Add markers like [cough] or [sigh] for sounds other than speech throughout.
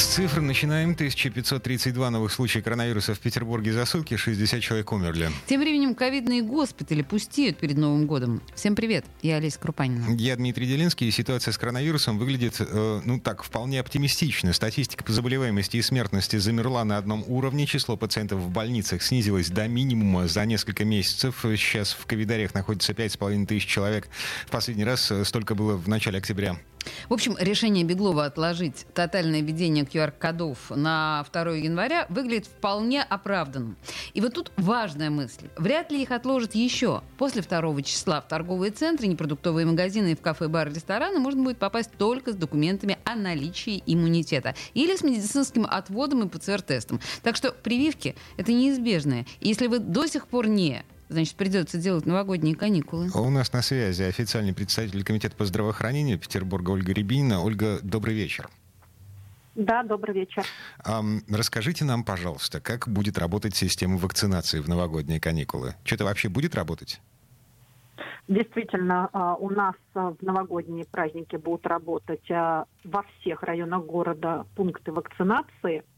С цифр начинаем. 1532 новых случаев коронавируса в Петербурге за сутки. 60 человек умерли. Тем временем ковидные госпитали пустеют перед Новым годом. Всем привет. Я Олеся Крупанина. Я Дмитрий Делинский. И ситуация с коронавирусом выглядит, э, ну так, вполне оптимистично. Статистика по заболеваемости и смертности замерла на одном уровне. Число пациентов в больницах снизилось до минимума за несколько месяцев. Сейчас в ковидариях находится 5,5 тысяч человек. В последний раз э, столько было в начале октября. В общем, решение Беглова отложить тотальное введение QR-кодов на 2 января выглядит вполне оправданным. И вот тут важная мысль. Вряд ли их отложат еще. После 2 числа в торговые центры, непродуктовые магазины и в кафе, бары, рестораны можно будет попасть только с документами о наличии иммунитета или с медицинским отводом и ПЦР-тестом. Так что прививки – это неизбежное. И если вы до сих пор не значит, придется делать новогодние каникулы. У нас на связи официальный представитель Комитета по здравоохранению Петербурга Ольга Рябинина. Ольга, добрый вечер. Да, добрый вечер. Um, расскажите нам, пожалуйста, как будет работать система вакцинации в новогодние каникулы? Что-то вообще будет работать? Действительно, а, у нас а, в новогодние праздники будут работать а, во всех районах города пункты вакцинации –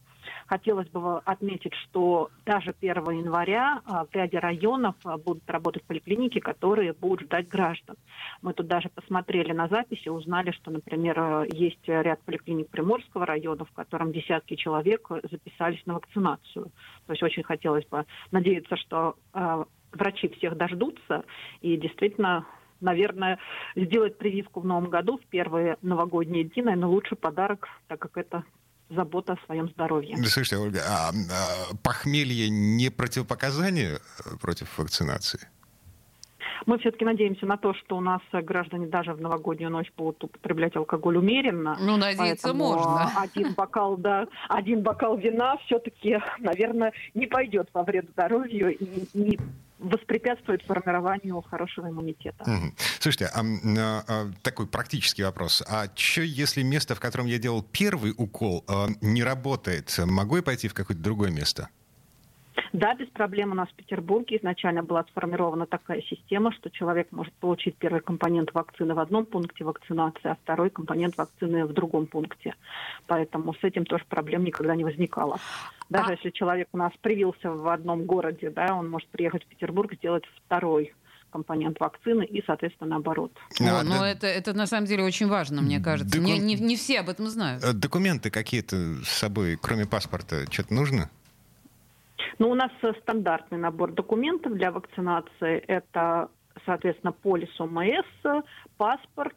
Хотелось бы отметить, что даже 1 января а, в ряде районов а, будут работать поликлиники, которые будут ждать граждан. Мы тут даже посмотрели на записи, узнали, что, например, а, есть ряд поликлиник Приморского района, в котором десятки человек записались на вакцинацию. То есть очень хотелось бы надеяться, что врачи всех дождутся и действительно наверное, сделать прививку в новом году в первые новогодние дни, наверное, лучший подарок, так как это забота о своем здоровье. Слушайте, Ольга, а, а похмелье не противопоказание э, против вакцинации? Мы все-таки надеемся на то, что у нас граждане даже в новогоднюю ночь будут употреблять алкоголь умеренно. Ну, надеяться можно. Один [laughs] бокал, да, один бокал вина все-таки, наверное, не пойдет во вред здоровью и не воспрепятствует формированию хорошего иммунитета. Угу. Слушайте, а, а, такой практический вопрос. А что, если место, в котором я делал первый укол, а, не работает? Могу я пойти в какое-то другое место? Да, без проблем у нас в Петербурге изначально была сформирована такая система, что человек может получить первый компонент вакцины в одном пункте вакцинации, а второй компонент вакцины в другом пункте. Поэтому с этим тоже проблем никогда не возникало. Даже а... если человек у нас привился в одном городе, да, он может приехать в Петербург, сделать второй компонент вакцины и, соответственно, наоборот. О, а, ну, да. это, это на самом деле очень важно, мне кажется. Доку... Не, не, не все об этом знают. Э, документы какие-то с собой, кроме паспорта, что-то нужно? Ну, у нас э, стандартный набор документов для вакцинации. Это, соответственно, полис ОМС, паспорт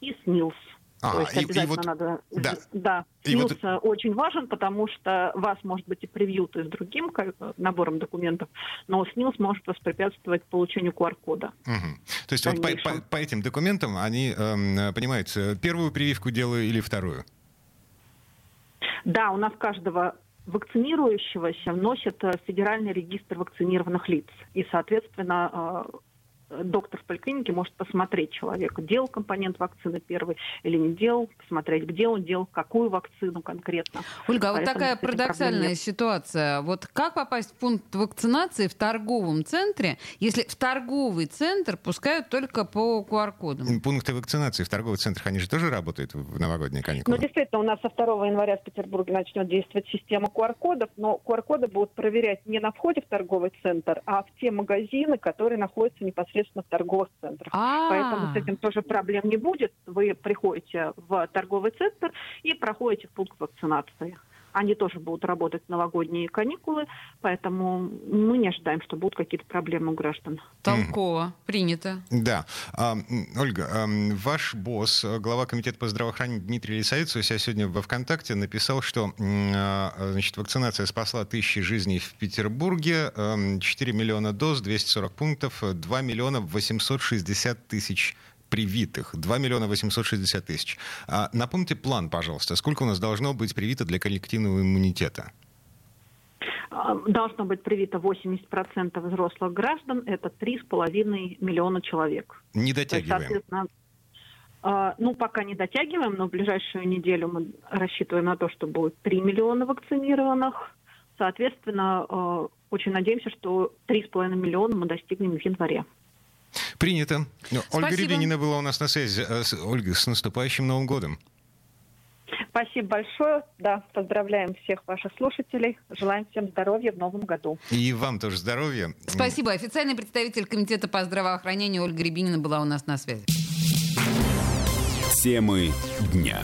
и СНИЛС. А, То есть и, обязательно и вот, надо... Да. да. И СНИЛС вот... очень важен, потому что вас, может быть, и привьют и с другим набором документов, но СНИЛС может воспрепятствовать получению QR-кода. Угу. То есть вот по, по, по этим документам они э, понимают, первую прививку делаю или вторую? Да, у нас каждого вакцинирующегося вносят в Федеральный регистр вакцинированных лиц. И, соответственно, э, доктор в поликлинике может посмотреть человека, делал компонент вакцины первый или не делал, посмотреть, где он делал, какую вакцину конкретно. Ольга, а вот такая парадоксальная ситуация. Вот как попасть в пункт вакцинации в торговом центре, если в торговый центр пускают только по QR-кодам? Пункты вакцинации в торговых центрах, они же тоже работают в новогодние каникулы? Ну, действительно, у нас со 2 января в Петербурге начнет действовать система QR-кодов, но QR-коды будут проверять не на входе в торговый центр, а в те магазины, которые находятся непосредственно непосредственно в торговых центрах. А-а-а. Поэтому с этим тоже проблем не будет. Вы приходите в торговый центр и проходите в пункт вакцинации. Они тоже будут работать в новогодние каникулы, поэтому мы не ожидаем, что будут какие-то проблемы у граждан. Толково. Принято. Да. А, Ольга, а, ваш босс, глава Комитета по здравоохранению Дмитрий Лисовец, у себя сегодня во ВКонтакте написал, что а, значит, вакцинация спасла тысячи жизней в Петербурге, 4 миллиона доз, 240 пунктов, 2 миллиона 860 тысяч привитых. 2 миллиона 860 тысяч. А, напомните план, пожалуйста. Сколько у нас должно быть привито для коллективного иммунитета? А, должно быть привито 80% взрослых граждан. Это 3,5 миллиона человек. Не дотягиваем. А, ну, пока не дотягиваем, но в ближайшую неделю мы рассчитываем на то, что будет 3 миллиона вакцинированных. Соответственно, очень надеемся, что 3,5 миллиона мы достигнем в январе. Принято. Ну, Ольга Рябинина была у нас на связи. Э, Ольга, с наступающим Новым годом. Спасибо большое. Да, поздравляем всех ваших слушателей. Желаем всем здоровья в новом году. И вам тоже здоровья. Спасибо. Официальный представитель Комитета по здравоохранению Ольга Рябинина была у нас на связи. Темы дня.